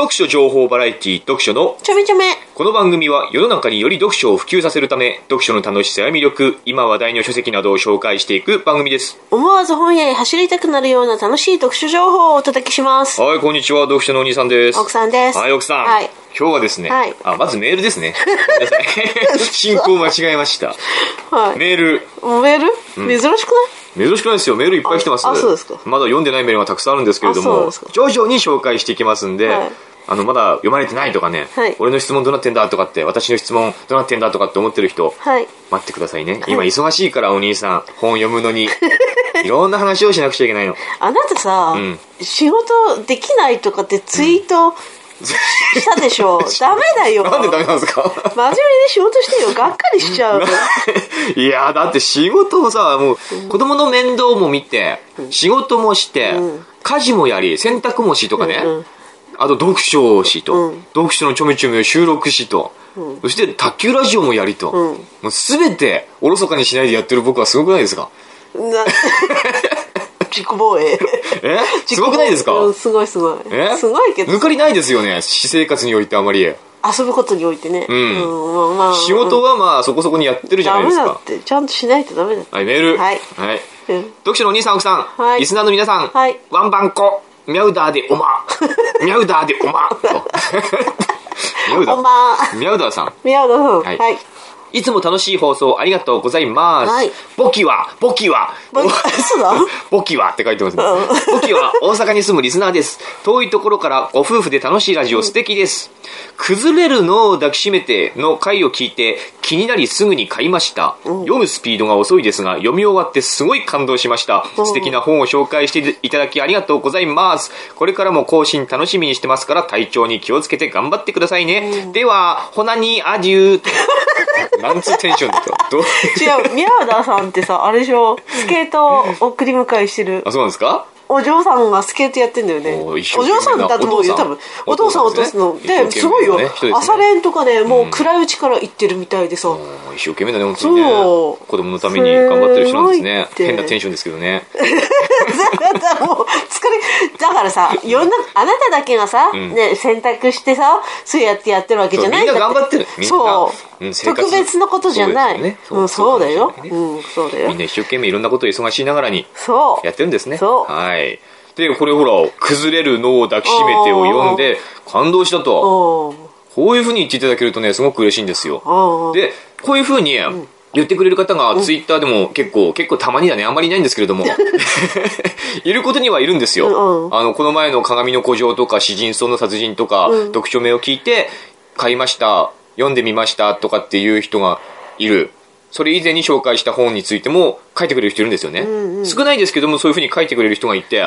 読書情報バラエティ読書のちょめちょめ。この番組は世の中により読書を普及させるため読書の楽しさや魅力今話題の書籍などを紹介していく番組です。思わず本屋へ走りたくなるような楽しい読書情報をお届けします。はいこんにちは。読書のお兄さんです。奥さんです。はい奥さん、はい。今日はですね、はい。あまずメールですね。進行間違えました。はい。メール。メール、珍しくない？珍しくないですよ。メールいっぱい来てます。まだ読んでないメールがたくさんあるんですけれども徐々に紹介していきますんで、はいあのまだ読まれてないとかね、はい。俺の質問どうなってんだとかって私の質問どうなってんだとかって思ってる人はい。待ってくださいね。今忙しいからお兄さん本読むのに いろんな話をしなくちゃいけないの。あなたさ、ん。仕事できないとかってツイートしたでしょ？ダメだよ。なんでダメなんですか？真面目に仕事してよ。がっかりしちゃう。いやだって仕事をさもう子供の面倒も見て仕事もして、うん。家事もやり洗濯もしとかね、うんあと読書をしと、うん。読書のちょめちょめを収録しと、そして卓球ラジオもやりと、うん。もう全ておろそかにしないでやってる僕はすごくないですか？な自己防衛。え。すごくないですか？うんすごいすごい。え？すごいけど。抜、かりないですよね私生活においてあまり。遊ぶことにおいてね。ん。まあまあ。仕事はまあそこそこにやってるじゃないですか。ダメだって。ちゃんとしないとダメだって。はいメールはい。はい。うん読書のお兄さん奥さん、はい。リスナーの皆さん、はい。ワンバンコミャウダーでおま ミャウダーでおまと ミャウダー。ミャウダーさん。宮田さん。ははいい。いつも楽しい放送ありがとうございます。はいボキは、ボキは、ぼそうだボキはって書いてますね。ボキは大阪に住むリスナーです。遠いところからご夫婦で楽しいラジオ素敵です。崩れるのを抱きしめての回を聞いて気になりすぐに買いました。読むスピードが遅いですが読み終わってすごい感動しました。うん素敵な本を紹介していただきありがとうございます。これからも更新楽しみにしてますから体調に気をつけて頑張ってくださいね。では、ほなにアデューと。なんつうテンションだと。どう違う、宮田さんってさ、あれでしょ、スケートを送り迎えしてるあ、そうなんですか？お嬢さんがスケートやってんだよね。お嬢さんだと思うよ、多分。おお父さん父さんですね落とすの。で、すごいよ。朝練とかね、もう暗いうちから行ってるみたいでさ。一生懸命だね、本当に子供のために頑張ってる人なんですね。変なテンションですけどね。だからもう、疲れ、だからさ、世の中、あなただけがさ、んね、選択してさ、そうやってやってるわけじゃないみんな頑張ってるそう特別なことじゃない。そうだよ。そうだよみん。な一生懸命いろんなことを忙しいながらにそう。やってるんですね。そうはい。で、これほら、崩れる脳を抱きしめてを読んで、感動したと。こういうふうに言っていただけるとね、すごく嬉しいんですよ。で、こういうふうに言ってくれる方がツイッターでも結構、結構たまにだね、あんまりいないんですけれども、いることにはいるんですよ。あの、この前の鏡の古城とか、詩人村の殺人とか、うん読書名を聞いて、買いました、読んでみましたとかっていう人がいる。それ以前に紹介した本についても書いてくれる人いるんですよね。んうん少ないですけども、そういうふうに書いてくれる人がいて、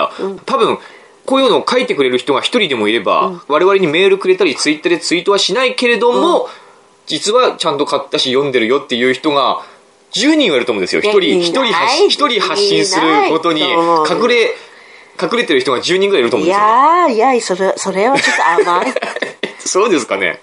多分、こういうのを書いてくれる人が一人でもいれば、我々にメールくれたり、ツイッターでツイートはしないけれども、実はちゃんと買ったし読んでるよっていう人が10人はいると思うんですよ。一人、いや一人発、一人発信することに隠れ、隠れてる人が10人ぐらいいると思うんいですよ。やー、いや、それ、それはちょっと甘い。そうですかね。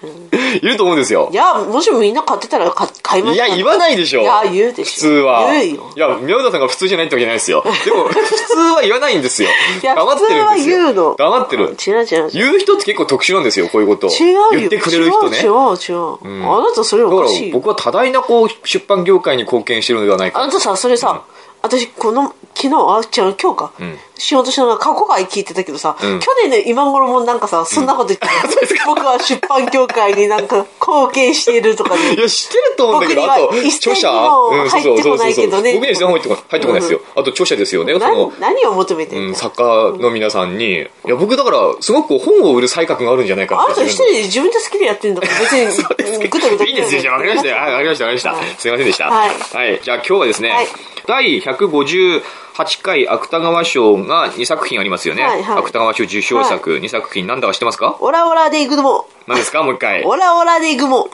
いると思うんですよい。や、もしもみんな買ってたら買買いますいや、言わないでしょ。いや、言うでしょ。普通は。言うよ。いや、宮田さんが普通じゃないってわけじゃないですよ。でも、普通は言わないんですよ。いや、黙って普通はるんですよ。言うの。黙ってる。違う違う違う。言う人って結構特殊なんですよ、こういうことを。違うよ。言ってくれる人ね。違う違う違う。あなたそれおだかからしいよ。僕は多大なこう出版業界に貢献してるのではないかあなたさ、それさ、私、この、昨日、あ、違う、今日か。ん。仕事しながら過去回聞いてたけどさ、うん。去年の今頃もなんかさ、そんなこと言ってた、僕は出版業界になんか貢献しているとかね。いや、知ってると思うんだけど、あと、著者。入ってこないけどね。僕には一銭も入ってこない。入ってこないですよ。あと、著者ですよね。その何、何を求めてうんん、の作家の皆さんに、いや、僕だから、すごく本を売る才覚があるんじゃないかあなた一人で自分で好きでやってんだから、別に、ぐたぐたいいですよ、わかりましたわかりました、わかりました。すいませんでした。はい。はい。じゃあ、今日はですね、はい。第158回芥川賞が2作品ありますよね。はいはい芥川賞受賞作、2作品なんだか知ってますか？オラオラで行くも何ですか？もう一回。オラオラで行くも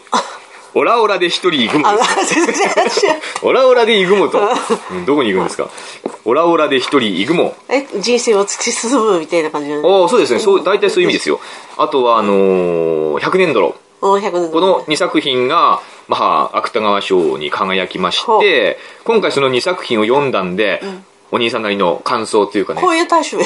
オラオラで一人行くも。オラオラで行くもと。うんどこに行くんですか？オラオラで一人行くも。え、人生を突き進むみたいな感じああ、そうですね。そう、大体そういう意味ですよ。あとは、あのー、100年泥。お100年この2作品が、まあ、芥川賞に輝きまほして、今回その2作品を読んだんで、お兄さんなりの感想というかね。本屋大賞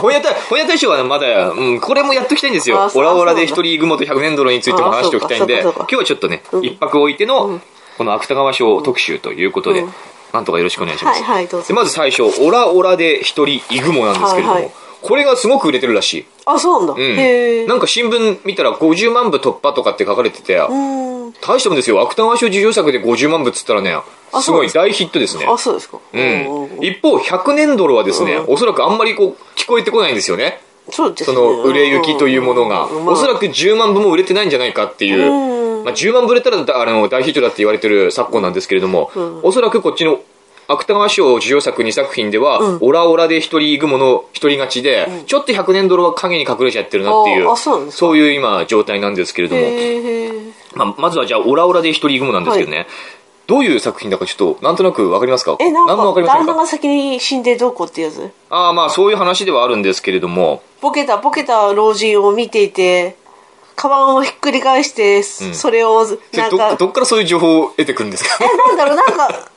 本屋大本屋大賞はまだ、うん、これもやっときたいんですよ。オラオラで一人雲と100年ドルについても話しておきたいんで、今日はちょっとね、一泊置いての、この芥川賞特集ということで、うん。なんとかよろしくお願いします。はいはいまず最初、オラオラで一人イグモなんですけれども、はいはいこれがすごく売れてるらしい。あそうなんだ、うん。なんか新聞見たら50万部突破とかって書かれてて、うん。大したもんですよ。芥川賞受賞作で50万部っつったらね、あすごい大ヒットですね。あそうですか。ううんん。一方、100年ドルはですね、うん。おそらくあんまりこう、聞こえてこないんですよね。そうですね。その売れ行きというものが、おそらく10万部も売れてないんじゃないかっていう、うん。まあ、10万部売れたらだあの大ヒットだって言われてる昨今なんですけれども、ん。おそらくこっちの芥川賞受賞作2作品では、うん。オラオラで一人雲の一人勝ちで、ちょっと100年ドルは影に隠れちゃってるなっていうああそうなんですか？そういう今状態なんですけれども、へえまあ、まずはじゃあオラオラで一人雲なんですけどね、どういう作品だかちょっとなんとなくわかりますか？えなん何もわかりませんか？か旦那が先に死んでどうこうってやつ？ああまあそういう話ではあるんですけれども。ボケたボケた老人を見ていてカバンをひっくり返して、それをそれなんかどどっからそういう情報を得てくるんですか？えなんだろうなんか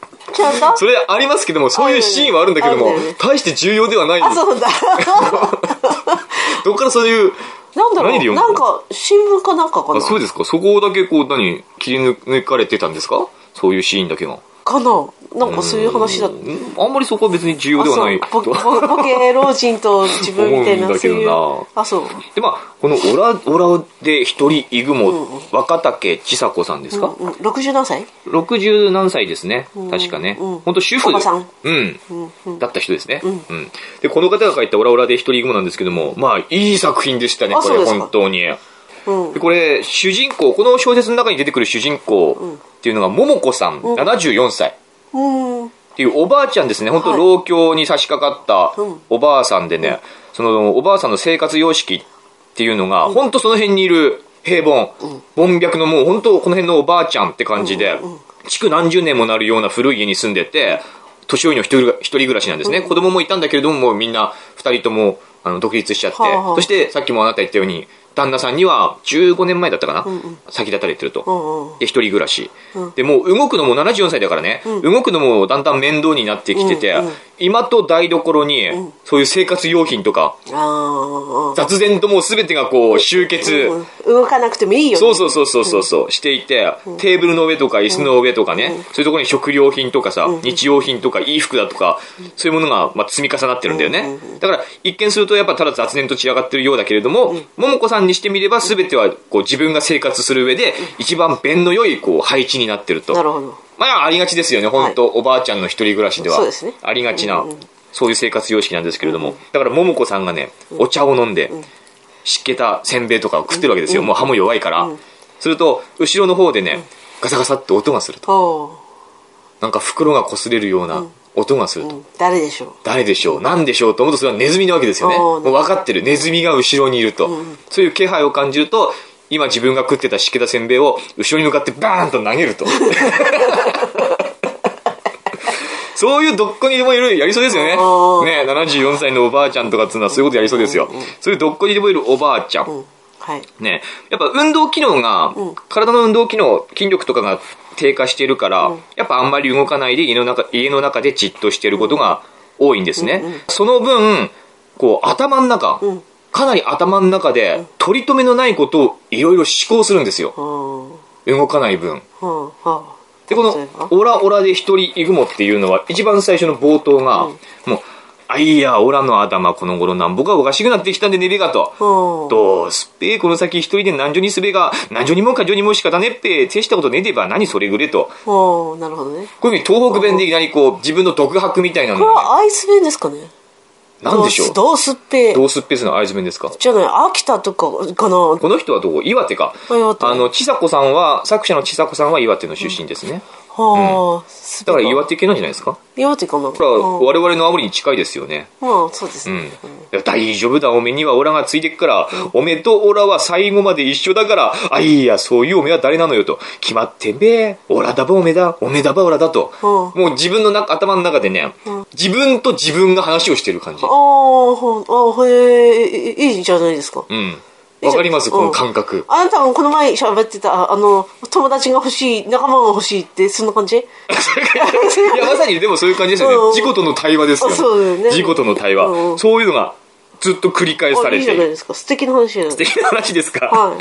それありますけどもそういうシーンはあるんだけどもね。大して重要ではないあそうだ。どっからそういうなんだろ何で読むうなんか新聞かなんかかな？あそうですか。そこだけこう何切り抜かれてたんですか？そういうシーンだけがかな？なんかそういう話だ。あんまりそこは別に重要ではないボボボケ老人と自分みたいな。そういうあそうでまあこのオラオラで一人イグモ、若竹千佐子さんですか、うん、60何歳60何歳ですね確かね、うん本当主婦おばさんうんうんうんだった人ですね、うんでこの方が書いた「オラオラで一人イグモ」なんですけどもまあいい作品でしたねこれ本当にうん。でこれ主人公この小説の中に出てくる主人公っていうのが桃子さん、74歳。うん。っていうおばあちゃんですね。本当はい。老境に差し掛かったうん。おばあさんでね、そのおばあさんの生活様式っていうのが、本当その辺にいる平凡、凡白のもう本当この辺のおばあちゃんって感じで、築何十年もなるような古い家に住んでて年寄りの一人一人暮らしなんですね、子供もいたんだけれどももうみんな二人ともあの独立しちゃって、はあはあ。そしてさっきもあなた言ったように旦那さんには15年前だったかな、先立たれてると、うんうん。で、一人暮らし。で、もう動くのも74歳だからね、動くのもだんだん面倒になってきてて、うんうん今と台所に、そういう生活用品とか、ああ雑然ともう全てがこう集結、うん動かなくてもいいよね。そうそうそうそうそうそう、していて、テーブルの上とか椅子の上とかね、そういうところに食料品とかさ、日用品とか衣服だとか、そういうものがまあ積み重なってるんだよね。だから一見するとやっぱただ雑念と散らかってるようだけれども、桃子さんにしてみれば全てはこう自分が生活する上で一番便の良いこう配置になってると。なるほど。まあありがちですよね、本当、おばあちゃんの一人暮らしでは。ありがちな、そういう生活様式なんですけれども。だから桃子さんがね、お茶を飲んで、湿気たせんべいとかを食ってるわけですよ。もう歯も弱いから。すると、後ろの方でね、ガサガサって音がすると。おなんか袋が擦れるような音がすると。うん誰でしょう？誰でしょう？何でしょうと思うとそれはネズミなわけですよね。もう分かってる。ネズミが後ろにいると。そういう気配を感じると、今自分が食ってた湿気たせんべいを後ろに向かってバーンと投げると。そういうどっこにでもいるやりそうですよね。ねおー74歳のおばあちゃんとかっつうのはそういうことやりそうですよ。そういうどっこにでもいるおばあちゃん。うんはい。ね、やっぱ運動機能が、体の運動機能筋力とかが低下しているから、やっぱあんまり動かないで家の中家の中でじっとしていることが多いんですね、その分こう頭の中、ん。かなり頭の中で取り留めのないことをいろいろ思考するんですよ。うん動かない分。でこのそういうの「オラオラで一人イグモ」っていうのは一番最初の冒頭が、もう「あいやオラの頭この頃なんぼかおかしくなってきたんでねべが」と。うん。どうすっぺこの先一人で何女にすべが何女にも過剰にも仕方ねっぺ手したことねえでば何それぐれと。うんなるほどね。こういうふうに東北弁でいきなりこう自分の独白みたいなのこれはアイス弁ですかね。なんでしょう？どうすっぺどうすっぺすの会津弁ですか？じゃない秋田とかかな。この人はどこ？岩手か。あ岩手。あの千佐子さんは作者の千佐子さんは岩手の出身ですね、はあすっぺだから岩手系なんじゃないですか？岩手かな？ほらうん。我々の青森に近いですよね。まあそうですうん。ね、いや大丈夫だ。おめにはオラがついてくから、おめとオラは最後まで一緒だからあいやそういうおめは誰なのよと。決まってんべ。オラだばおめだ。おめだばオラだと、うもう自分の中頭の中でね、自分と自分が話をしてる感じ。あああへえいいじゃないですか。うんわかりますうんこの感覚。あなたもこの前喋ってた、あの、友達が欲しい、仲間が欲しいって、そんな感じ？いや、まさにでもそういう感じですようんね。事故との対話ですよ。あそうだよね事故との対う話。んそういうのがずっと繰り返さあいいじゃれている。ないですか。素敵な話じゃない素敵な話ですか。は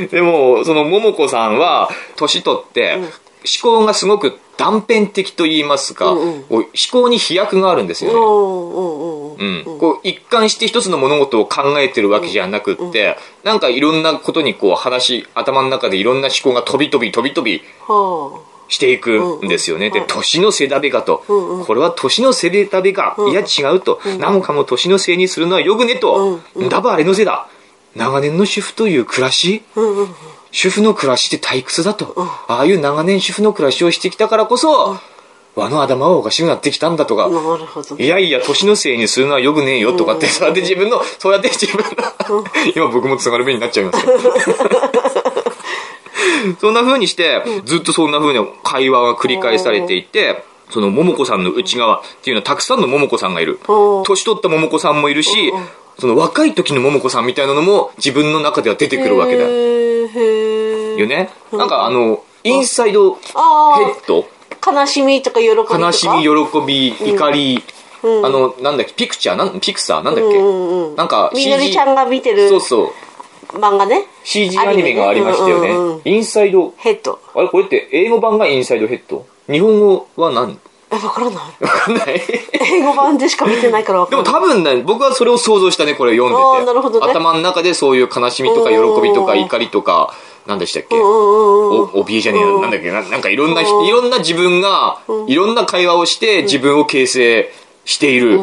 い。でも、その桃子さんは、年取って、思考がすごく断片的と言いますか、うんうん。思考に飛躍があるんですよね。うんうんうん。うん、こう一貫して一つの物事を考えてるわけじゃなくって、なんかいろんなことにこう話頭の中でいろんな思考が飛び飛び飛び飛びはしていくんですよね、でうんうん。年のせだべがと、うんうん。これは年のせだべが、いや違うと、何もかも年のせいにするのはよくねと、だばあれのせいだ。長年の主婦という暮らし、あ。うんうん。主婦の暮らしって退屈だと、ああいう長年主婦の暮らしをしてきたからこそ、和の頭はおかしくなってきたんだとか。いやいや、年のせいにするのはよくねえよとかって、そうやって自分の、そうやって自分の、今僕もつがる目になっちゃいますけど。そんな風にして、ずっとそんな風な会話が繰り返されていて、その桃子さんの内側っていうのはたくさんの桃子さんがいる。うん。年取った桃子さんもいるし、その若い時の桃子さんみたいなのも自分の中では出てくるわけだ。よ。ね？なんかあの、インサイドヘあッド？あ、悲しみとか喜びとか？悲しみ、喜び、怒り、あの、なんだっけ、ピクチャー？なんピクサー？なんだっけ、うんうんなんかみのりちゃんが見てるそうそう。漫画ね。CG アニメがありましたよね。うんうんうん。インサイド、ヘッド。あれ？これって英語版がインサイドヘッド？日本語は何？え、わからない。わかんない。英語版でしか見てないからわかでもらない。多分ね、僕はそれを想像したね、これ読んであーて。なるほどね頭の中でそういう悲しみとか喜びとか怒りとか、何でしたっけ？うんうんうん。お、怯えじゃねえな、なんだっけ？な、なんかいろんな、いうんろんな自分が、いろんな会話をして自分を形成している、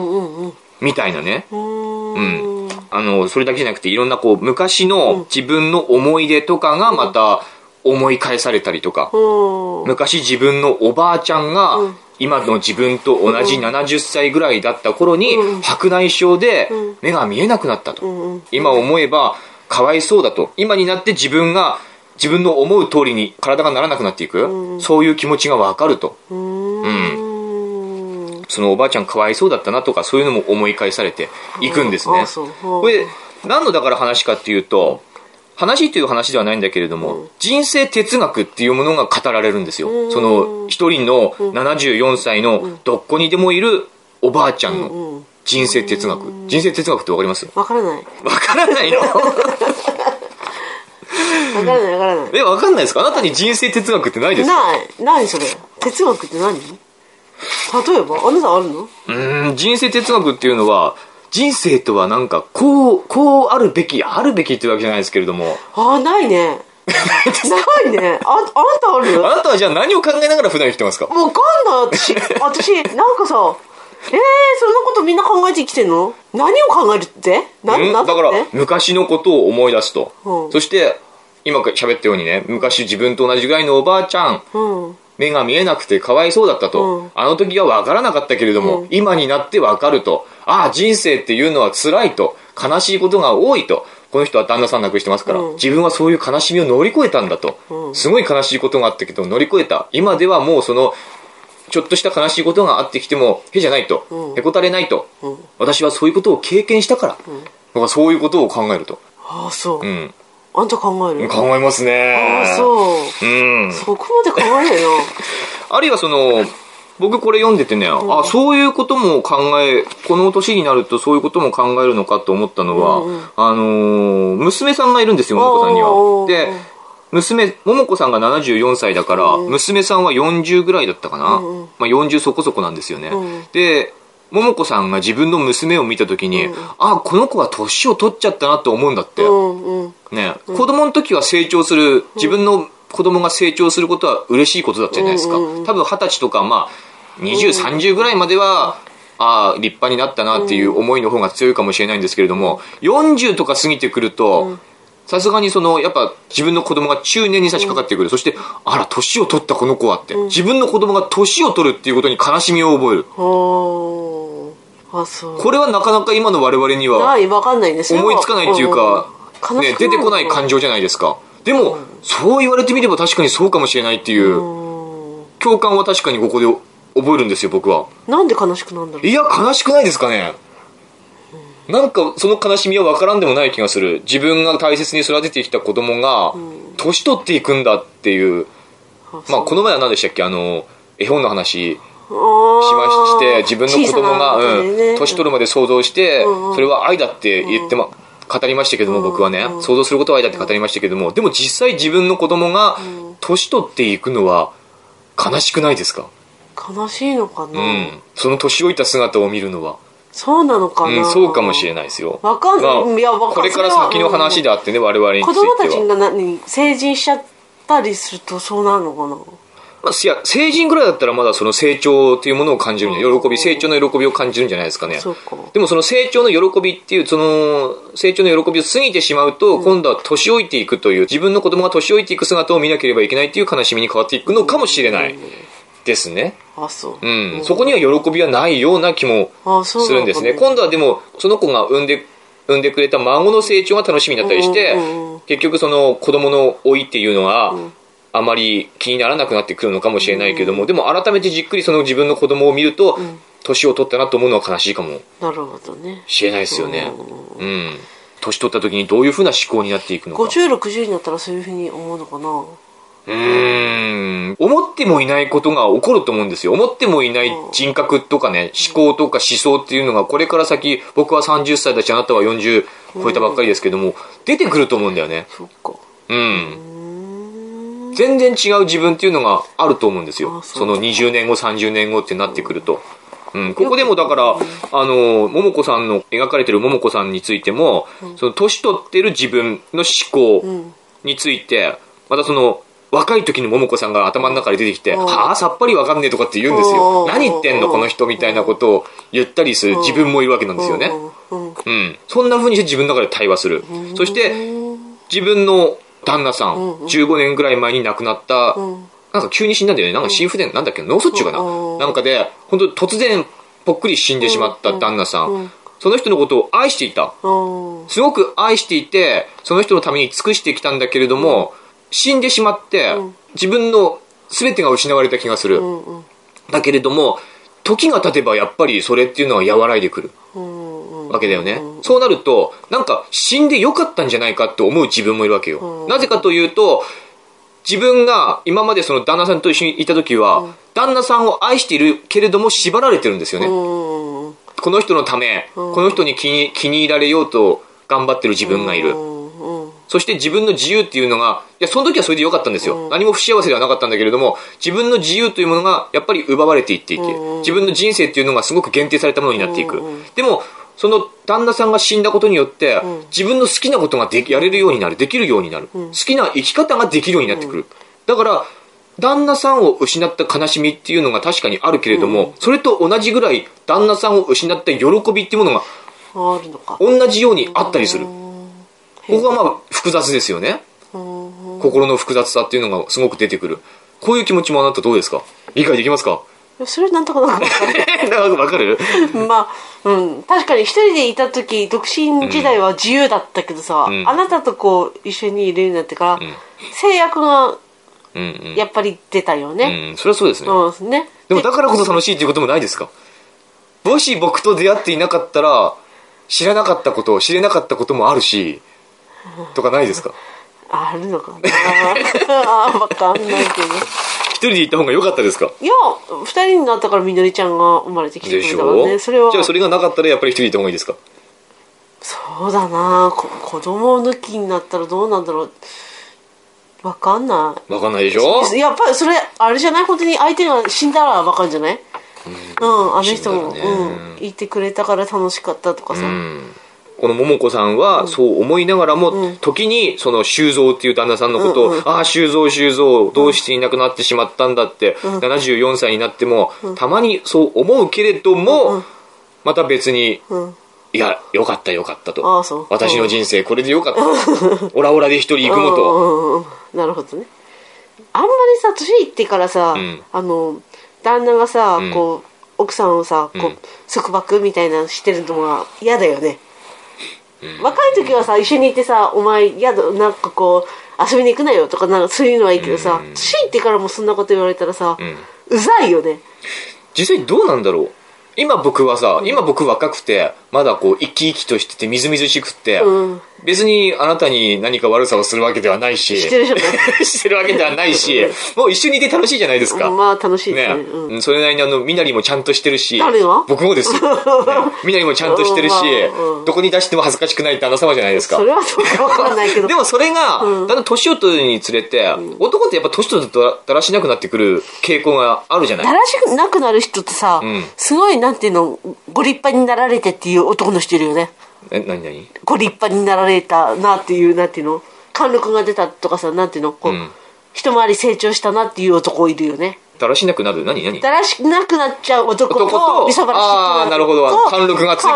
みたいなね。うん。あの、それだけじゃなくて、いろんなこう、昔の自分の思い出とかがまた思い返されたりとか、うん。昔自分のおばあちゃんが、今の自分と同じ70歳ぐらいだった頃に、白内障で目が見えなくなったと。今思えば、かわいそうだと。今になって自分が、自分の思う通りに体がならなくなっていく、そういう気持ちがわかると。うん。そのおばあちゃんかわいそうだったなとか、そういうのも思い返されていくんですね。これ、何のだから話かっていうと、話という話ではないんだけれども、人生哲学っていうものが語られるんですよ。その一人の74歳のどこにでもいるおばあちゃんの人生哲学。人生哲学ってわかります？わからない。わからないの？わからないわからない。え、わかんないですか？あなたに人生哲学ってないですか？ない。何それ。哲学って何？例えばあなたあるの？うーん、人生哲学っていうのは、人生とはなんか、こう、こうあるべき、あるべきってわけじゃないですけれども、あ、ないね。ないね。あ、あなたある？あなたはじゃあ何を考えながら普段生きてますか？わかんない。私、私、なんかさ、えー、そんなことみんな考えて生きてんの？何を考えるって？な、うん？なんだから昔のことを思い出すと、うん。そして今喋ったようにね昔自分と同じぐらいのおばあちゃん。うん。目が見えなくてかわいそうだったと、うん。あの時は分からなかったけれども、今になって分かると。ああ人生っていうのは辛いと。悲しいことが多いと。この人は旦那さん亡くしてますから、うん。自分はそういう悲しみを乗り越えたんだと、うん。すごい悲しいことがあったけど乗り越えた。今ではもうそのちょっとした悲しいことがあってきてもへじゃないと、うん。へこたれないと、うん。私はそういうことを経験したから、だからそういうことを考えると、ああ、そう。うん、あんた考える考えますねああ、そう。うんそこまで考えないな。あるいはその僕これ読んでてね、あそういうことも考えこの年になるとそういうことも考えるのかと思ったのは、うんうんあのー娘さんがいるんですよ桃子さんにはで娘桃子さんが74歳だから、娘さんは40ぐらいだったかな、うんうんまあ、40そこそこなんですよね、うんで桃子さんが自分の娘を見た時に、あこの子は年を取っちゃったなって思うんだって、うんうん。ね、子供の時は成長する、自分の子供が成長することは嬉しいことだったじゃないですか。うんうんうん。多分二十歳とか、まあ、20、30ぐらいまでは、ああ、立派になったなっていう思いの方が強いかもしれないんですけれども、40とか過ぎてくると、さすがにその、やっぱ自分の子供が中年に差し掛かってくる。そして、あら、年を取ったこの子はって、自分の子供が年を取るっていうことに悲しみを覚える。あ、そう。これはなかなか今の我々には、わかんな思いつかないっていうか、うんね、出てこない感情じゃないですか。でも、そう言われてみれば確かにそうかもしれないっていう、うん共感は確かにここで覚えるんですよ、僕は。なんで悲しくなんだろういや、悲しくないですかね。なんかその悲しみは分からんでもない気がする。自分が大切に育ててきた子供が年取っていくんだっていう、まあこの前は何でしたっけ？あの絵本の話。しまして自分の子供が、うん、年取るまで想像して、それは愛だって言ってま、語りましたけども、僕はね、想像することは愛だって語りましたけども、でも実際自分の子供が年取っていくのは悲しくないですか？悲しいのかな、うん。その年老いた姿を見るのは。そうなのかな、うん、そうかもしれないですよ。わかんないまあいやわかんこれから先の話であってね、我々については。子供たちが何成人しちゃったりするとそうなるのかな。まあ、いや成人ぐらいだったらまだその成長というものを感じるんじゃ喜び成長の喜びを感じるんじゃないですかね。そうか。でもその成長の喜びっていうその成長の喜びを過ぎてしまうと、今度は年老いていくという自分の子供が年老いていく姿を見なければいけないっていう悲しみに変わっていくのかもしれないですね。あそう。うん、そこには喜びはないような気もするんですね。今度はでもその子が産んで産んでくれた孫の成長が楽しみになったりして、結局その子供の老いっていうのは、あまり気にならなくなってくるのかもしれないけども、でも改めてじっくりその自分の子供を見ると、年を取ったなと思うのは悲しいかもなるほどね。しれないですよね。うん。年取った時にどういうふうな思考になっていくのか。5060になったらそういうふうに思うのかなうーん。思ってもいないことが起こると思うんですよ。思ってもいない人格とかね思考とか思想っていうのがこれから先僕は30歳だしあなたは40超えたばっかりですけども出てくると思うんだよね。そっか。うん。全然違う自分っていうのがあると思うんですよ。あそそう。の20年後30年後ってなってくると。うん、ここでもだから、あの、桃子さんの、描かれてる桃子さんについても、その年取ってる自分の思考について、またその、若い時の桃子さんが頭の中で出てきて、うん。はあ、さっぱりわかんねえとかって言うんですよ。うん。何言ってんの、この人みたいなことを言ったりする自分もいるわけなんですよね。うん。そんな風にして自分の中で対話する。そして、自分の旦那さん、15年ぐらい前に亡くなった、なんか急に死んだんだよね。なんか心不全、なんだっけ、脳卒中かな？うん。なんかで、本当突然、ぽっくり死んでしまった旦那さん。その人のことを愛していた。うん。すごく愛していて、その人のために尽くしてきたんだけれども、死んでしまって、自分の全てが失われた気がする。うんうんだけれども、時が経てばやっぱりそれっていうのは和らいでくるうんうんわけだよね。そうなると、なんか死んでよかったんじゃないかって思う自分もいるわけよ。なぜかというと、自分が今までその旦那さんと一緒にいた時は、旦那さんを愛しているけれども縛られてるんですよね。うんうんこの人のため、この人に気に気に入られようと頑張ってる自分がいる。そして自分の自由っていうのが、いや、その時はそれでよかったんですよ。何も不幸せではなかったんだけれども、自分の自由というものがやっぱり奪われていっていて、自分の人生っていうのがすごく限定されたものになっていく。でも、その旦那さんが死んだことによって、自分の好きなことができやれるようになる、できるようになる。好きな生き方ができるようになってくる。だから、旦那さんを失った悲しみっていうのが確かにあるけれども、それと同じぐらい旦那さんを失った喜びっていうものが同じようにあったりする。ここがまあ複雑ですよね。うん心の複雑さっていうのがすごく出てくる。こういう気持ちもあなたどうですか？理解できますか？それなんとかなんかなんかわかる？まあ、うん、確かに一人でいた時独身時代は自由だったけどさ、んあなたとこう一緒にいるようになってから、制約がうんやっぱり出たようん。ね。うん、それはそうですね。うん、ね。でもだからこそ楽しいっていうこともないですか？もし僕と出会っていなかったら、知らなかったこと、知れなかったこともあるし、とかないですか？あるのかな。あーわかんないけど。一人で行った方が良かったですか？いや、二人になったからみのりちゃんが生まれてきてくれたからょ？ね。それは、じゃあそれがなかったらやっぱり一人で行った方がいいですか？そうだな。こ子供抜きになったらどうなんだろう。わかんない。わかんないでしょ？やっぱりそれあれじゃない？本当に相手が死んだらわかるんじゃない？うん、あの人も、ね。うん、いてくれたから楽しかったとかさ、うんこの桃子さんはそう思いながらも、時にその修造っていう旦那さんのことを、ああ修造修造どうしていなくなってしまったんだって、74歳になっても、たまにそう思うけれども、また別に、ん。いやよかったよかったと。私の人生これでよかった オラオラで一人行くもと、なるほどね。あんまりさ年いってからさ、ん。あの旦那がさ、ん。こう奥さんをさこう、うん。束縛みたいなのしてるのが嫌だよね、若い時はさ一緒にいてさ「お前嫌だなんかこう遊びに行くなよ」とかなんかそういうのはいいけどさ、年いってからもそんなこと言われたらさ、うざいよね。実際どうなんだろう？今僕はさ、今僕若くて、まだこう、生き生きとしてて、みずみずしくって、うん別にあなたに何か悪さをするわけではないし、してるで してるわけではないし、もう一緒にいて楽しいじゃないですか。まあ楽しいですね。ね。うん。うんそれなりにあの、みなりもちゃんとしてるし、僕もですよ。ね。みなりもちゃんとしてるし。どこに出しても恥ずかしくない旦那様じゃないですか。そ。れはどうかわからないけど。で。もそれが、だんだん年を取るにつれて、男ってやっぱ年取るとだらしなくなってくる傾向があるじゃない？だらしくなくなる人ってさ、ん。すごいなんていうのご立派になられてっていう男の人いるよねえ、なになにご立派になられたなっていうなんていうの？貫禄が出たとかさなんていうの？こう、うん。一回り成長したなっていう男いるよね。だらしなくなる？何何？だらしなくなっちゃう男と男と、ああ、なるほど。貫禄がつき、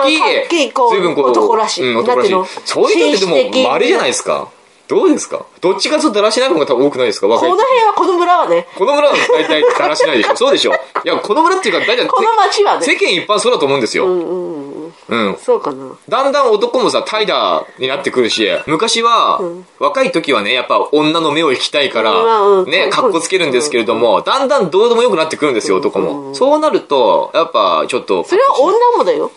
随分こう、男らしい、うん、男らしい。そういうのってでも、稀じゃないですか。どうですか？どっちかとだらしない方が多分多くないですか？この辺はこの村はね。この村は大体だらしないでしょ。そうでしょ。いや、この村っていうか大体、この町は世ね間一般そうだと思うんですよ。うんうんうん。うん。そうかな。だんだん男もさ、怠惰になってくるし、昔は、若い時はね、やっぱ女の目を引きたいから、うんうん。ね、格好つけるんですけれども、だんだんどうでもよくなってくるんですよ、男も。そうなると、やっぱちょっと、それは女もだよ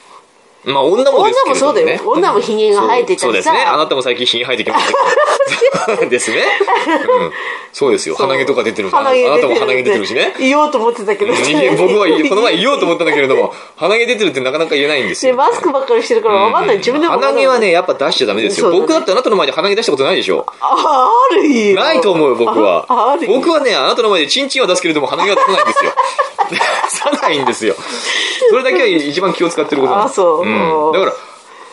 まあ女もですけれども、ね、女もそうだよ女もひげが生えてたりさそうそうですね。あなたも最近ひげ生えてきましたけど。ですね。うん。そうですよ。鼻毛とか出てるし、あなたも鼻毛出てるしね。言おうと思ってたけどうん僕はこの前言おうと思ったんだけれども、鼻毛出てるってなかなか言えないんですでよ。マスクばっかりしてるから分かんない自分でも鼻毛はね、やっぱ出しちゃダメですよ。僕だってあなたの前で鼻毛出したことないでしょ。ああるよないと思うよ、僕は僕はね、あなたの前でチンチンは出すけれども、鼻毛は出さないんですよ。出さないんですよ。それだけは一番気を使ってることなんです。あそうん。だから、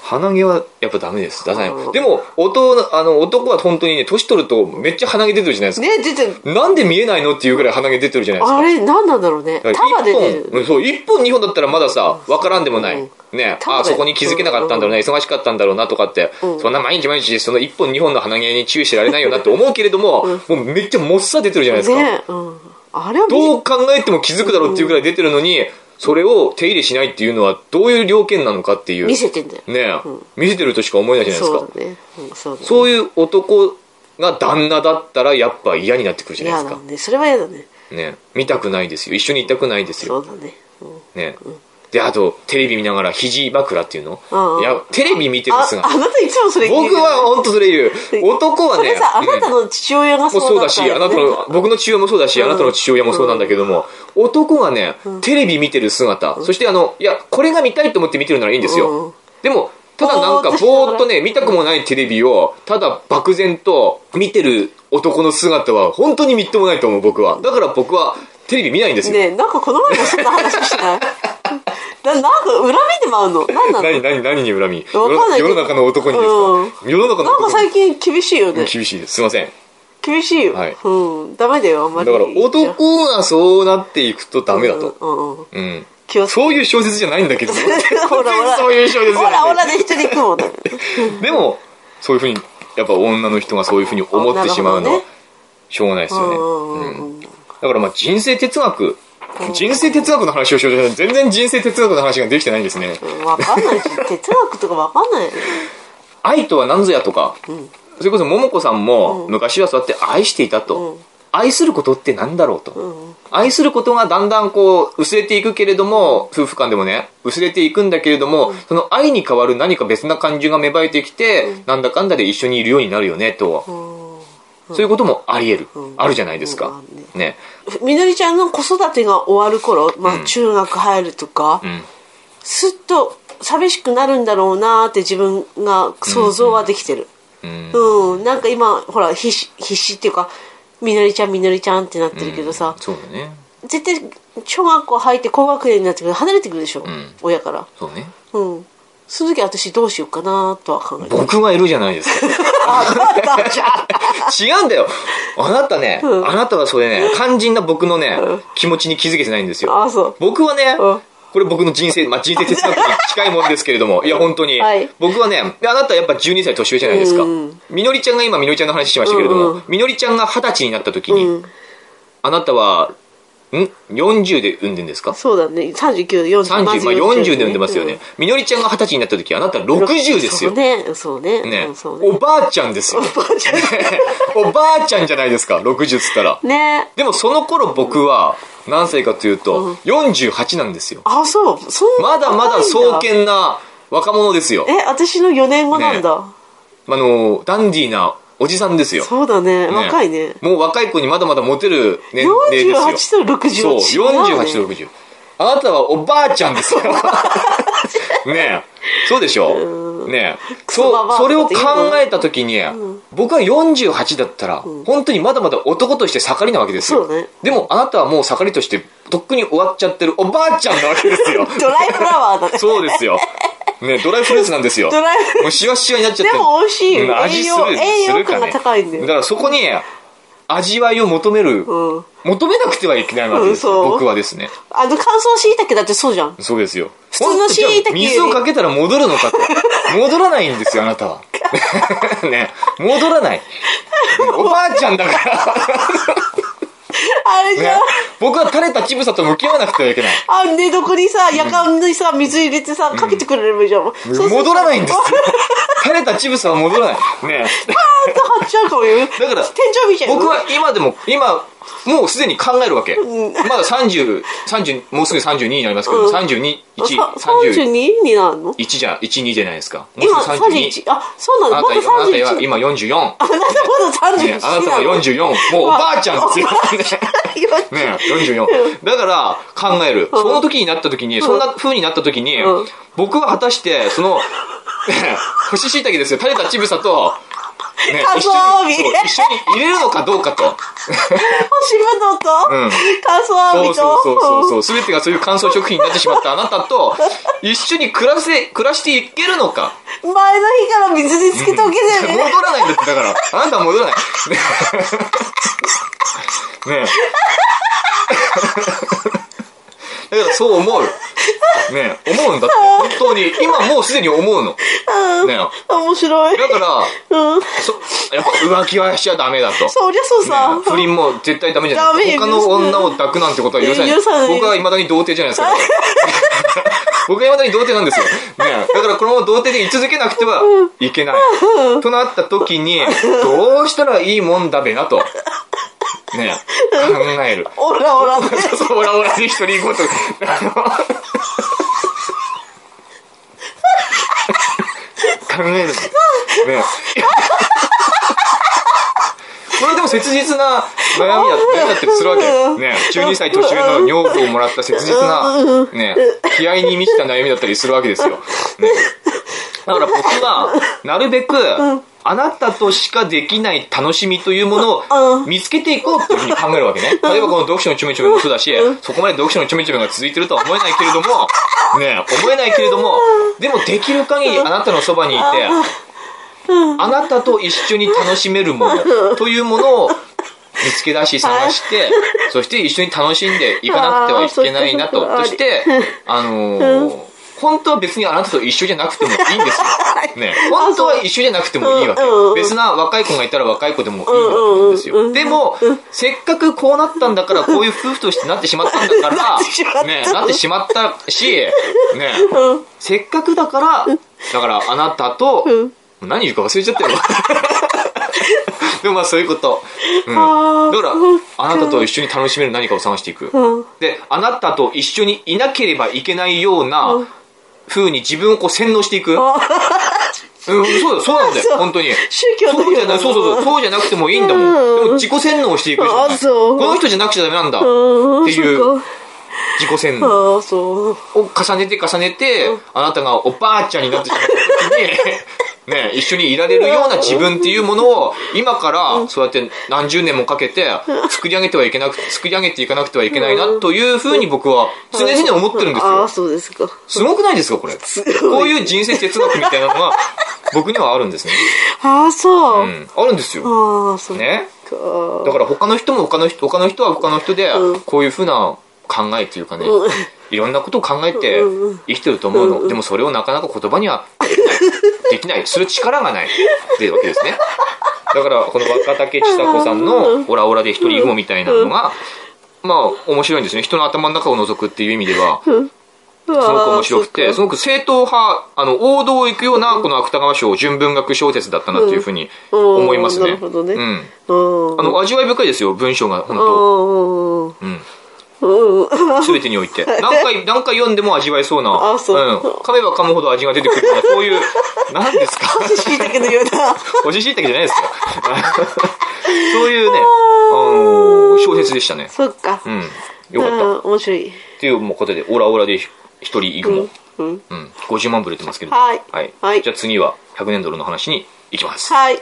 鼻毛はやっぱダメです。出さなうん。い。でも、男、あの、男は本当にね、年取るとめっちゃ鼻毛出てるじゃないですか。ね出てる。なんで見えないのっていうぐらい鼻毛出てるじゃないですか。あれ何なんだろうね。束でる。そう、一本二本だったらまださ、わからんでもない。ね、あそこに気づけなかったんだろうな、忙しかったんだろうなとかって、そんな毎日毎日その一本二本の鼻毛に注意してられないよなって思うけれども、もうめっちゃもっさ出てるじゃないですか。ねうん。あれどう考えても気づくだろうっていうぐらい出てるのに、それを手入れしないっていうのはどういう条件なのかっていう。見せてんだよね見せてるとしか思えないじゃないですか。そうだねうんそうだねそういう男が旦那だったらやっぱ嫌になってくるじゃないですか。嫌だねそれは嫌だねね見たくないですよ。一緒にいたくないですよ。そうだねうんね、であとテレビ見ながら肘枕っていうの、うんうん。いやテレビ見てるあ姿あなたいつもそれ言う僕は本当それ言う。男はねあなたうんの父親がそうだったそうだし、あなたの、僕の父親もそうだし、あなたの父親もそうなんだけども、男がね、テレビ見てる姿、そしてあの、いや、これが見たいと思って見てるならいいんですうんよ。でも、ただなんかぼーっとね、見たくもないテレビを、ただ漠然と見てる男の姿は、本当にみっともないと思う、僕は。だから僕は、テレビ見ないんですよ。ねえなんかこの前もそんな話してない？ななんか恨みでもあるの？何なの？何、何、何に恨み？わかんないけど。世の中の男にですか？世の中のなんか男に最近厳しいよね。厳しいです。すいません。厳しいよ、はい。うん。ダメだよあんまり。だから男がそうなっていくとダメだと。うんうんうん。うん。気をつけ そういう小説じゃないんだけど。ほらほら。そういう小説じほらほゃないらで一人行くもんね でも、そういうふうに、やっぱ女の人がそういうふうに思ってしまうのはしょうがないですよね。うん。だからまあ人生哲学、人生哲学の話をしようと全然人生哲学の話ができてないんですね。うんわかんない。し哲学とかわかんない。愛とは何ぞやとか、それこそ桃子さんも昔はそうやって愛していたと。うん。愛することって何だろうと。うん。愛することがだんだんこう薄れていくけれども夫婦間でもね薄れていくんだけれども、その愛に代わる何か別な感情が芽生えてきて、なんだかんだで一緒にいるようになるよねと、そういうこともあり得る、うん。あるじゃないですか、うん。ね。みのりちゃんの子育てが終わる頃、まあ、中学入るとか、うん。すっと寂しくなるんだろうなーって自分が想像はできてる。うん。うん、なんか今ほら必死必死っていうかみのりちゃんみのりちゃんってなってるけどさ、そうだね。絶対小学校入って高学年になってくる離れてくるでしょ、ん。親から。そうね。うんその時私どうしようかなとは考えてる僕がいるじゃないですか。あなたじゃあ違うんだよ。あなたね、うん。あなたはそれね肝心な僕のね、気持ちに気づけてないんですよ。あそう。僕はね、うん。これ僕の人生、まあ、人生哲学に 近いもんですけれども、いや、本当に。はい。僕はね、であなたやっぱ12歳年上じゃないですか。うん。みのりちゃんが今、みのりちゃんの話しましたけれどもうんうん、みのりちゃんが二十歳になった時に、うん。あなたは、ん ?40 で産んでんですか？そうだね。39、40、30、まあ40で産んでますよねうん。みのりちゃんが20歳になった時あなた60ですよそう。ね、そうね。ねおばあちゃんですよ。おばあちゃん おばあちゃんじゃないですか、60っつったら。ね。でもその頃僕は何歳かというと、48なんですよ。あ、そう。そんなまだまだ壮健な若者ですよ。え、私の4年後なんだ。あの、ダンディーなおじさんですよ。そうだね。ね若いね。もう若い子にまだまだモテる年齢ですよ。48と60そう、は違うね48と60。あなたはおばあちゃんですよ。ねえ。そうでしょ？ねえ。そそれを考えた時に、僕は48だったら、本当にまだまだ男として盛りなわけですよ。でもあなたはもう盛りとして、とっくに終わっちゃってるおばあちゃんなわけですよ。ドライフラワーだね。そうですよ。ねドライフルーツなんですよ。ドライフもうシワシワになっちゃってでも美味しいようん味する栄養栄養価が高いんだよだからそこに味わいを求める、うん。求めなくてはいけないわけです。よ、うんそう。僕はですね。あの、乾燥椎茸だってそうじゃん。そうですよ。普通の椎茸より本当じゃあ水をかけたら戻るのかと。戻らないんですよあなたは。ね。戻らない。おばあちゃんだからあれじゃん。ね僕は垂れた乳房と向き合わなくてはいけないあ、寝床にさ、夜間にさ、水入れてさ、かけてくれればいいじゃん。そうすると戻らないんですよ 垂れた乳房は戻らないねパーンと張っちゃうかもよ。だから天井見ちゃうよ。僕は今でも今もうすでに考えるわけ、まだ30、30もうすぐ32になりますけど、うん32、1、さ31 32になるの？じゃ、1、2じゃないですか。もう今すぐ32 31。あ、そうなあなたあなたは31。今44。あなたまだ31ね、あなたは44。もうおばあちゃんですよ。ねね44。だから考える。その時になった時に、そんな風になった時にうん、僕は果たして、その、ね干し椎茸ですよ。垂れた乳房と、ね、カツ一緒に、オ帯そう一緒に入れるのかどうかと。干しぶどうと、うん乾燥アワビと、そうそうそうそう。すべてがそういう乾燥食品になってしまったあなたと、一緒に暮らせ、暮らしていけるのか。前の日から水につけておけない戻ね。らないんだって、だから。あなたは戻らない。ねえ。ねえ。だからそう思う。ねえ、思うんだって。本当に。今もうすでに思うの。ねえ。面白い。だから、うん。そやっぱ浮気はしちゃダメだと。そりゃそうさ。ね、不倫も絶対ダメじゃない他の女を抱くなんてことは許さない僕は未だに童貞じゃないですか 僕は未だに童貞なんですよ、ね、だからこのまま童貞で居続けなくてはいけないとなった時にどうしたらいいもんだべなとね。考える。オラオラね。そうオラオラで一人ごと。あの考える。ね。これでも切実な悩みだ悩みだったりするわけ。ね、12歳年上の女房をもらった切実な、ね、気合に満ちた悩みだったりするわけですよ。ね、だから僕は、なるべく、あなたとしかできない楽しみというものを見つけていこうっていうふうに考えるわけね。例えばこの読書のちょめちょめもそうだし、そこまで読書のちょめちょめが続いてるとは思えないけれども、ね、思えないけれども、でもできる限りあなたのそばにいて、あなたと一緒に楽しめるものというものを見つけ出し探して、そして一緒に楽しんでいかなくてはいけないなと。そして、あのー本当は別にあなたと一緒じゃなくてもいいんですよ。ね、本当は一緒じゃなくてもいいわけ。別な若い子がいたら若い子でもいいわけなんですよ。でも、せっかくこうなったんだから、こういう夫婦としてなってしまったんだか ならね、なってしまったし、ね、せっかくだから、だからあなたと、何言うか忘れちゃったよ。でもまあそういうこと。うん、だから、あなたと一緒に楽しめる何かを探していく。うん。で、あなたと一緒にいなければいけないような風に自分をこう洗脳していく。うん、そうだよ、そうなんだよ、本当に。宗教のそうじゃない、そうそうそう、そうじゃなくてもいいんだもん。うん。でも自己洗脳をしていくしかない。あそう。この人じゃなくちゃダメなんだ。うん。っていう自己洗脳。を重ねて重ねて、あなたがおばあちゃんになってしまった時に、ね、一緒にいられるような自分っていうものを、今からそうやって何十年もかけて作り上げてはいけなく、作り上げていかなくてはいけないなというふうに僕は常々思ってるんですああ、よ。そうですか。すごくないですか、これ。こういう人生哲学みたいなのが 僕にはあるんですね。ああ、そうう。ん。あるんですよ。ああ、そう。ね。か。だから他の人も他の人、他の人は他の人でうん、こういうふうな考えっていうかね、うん。いろんなことを考えて生きてると思うの。でもそれをなかなか言葉にはできない。する力がない。っていうわけですね。だから、この若竹千佐子さんのオラオラで一人雲みたいなのが、まあ面白いんですね。人の頭の中を覗くっていう意味では。すすごく面白くて、すごく正統派、あの、王道を行くような、この芥川賞純文学小説だったなっていうふうに思いますね。うんなるほどね。うん。うん。あの、味わい深いですよ、文章が、本当。うんうん。うんすべてにおいて。何回、何回読んでも味わえそうな。あそううん。噛めば噛むほど味が出てくるような、そういう、何ですか？しいたけのような干し椎茸じゃないですよ。そういうね、あの小説でしたね。そっかうん。よかった。うん面白いっていうもうことで、オラオラで一人イグモ。うんうん。50万部売れてますけど。はいはい。はいじゃあ次は100年ドルの話に行きます。はい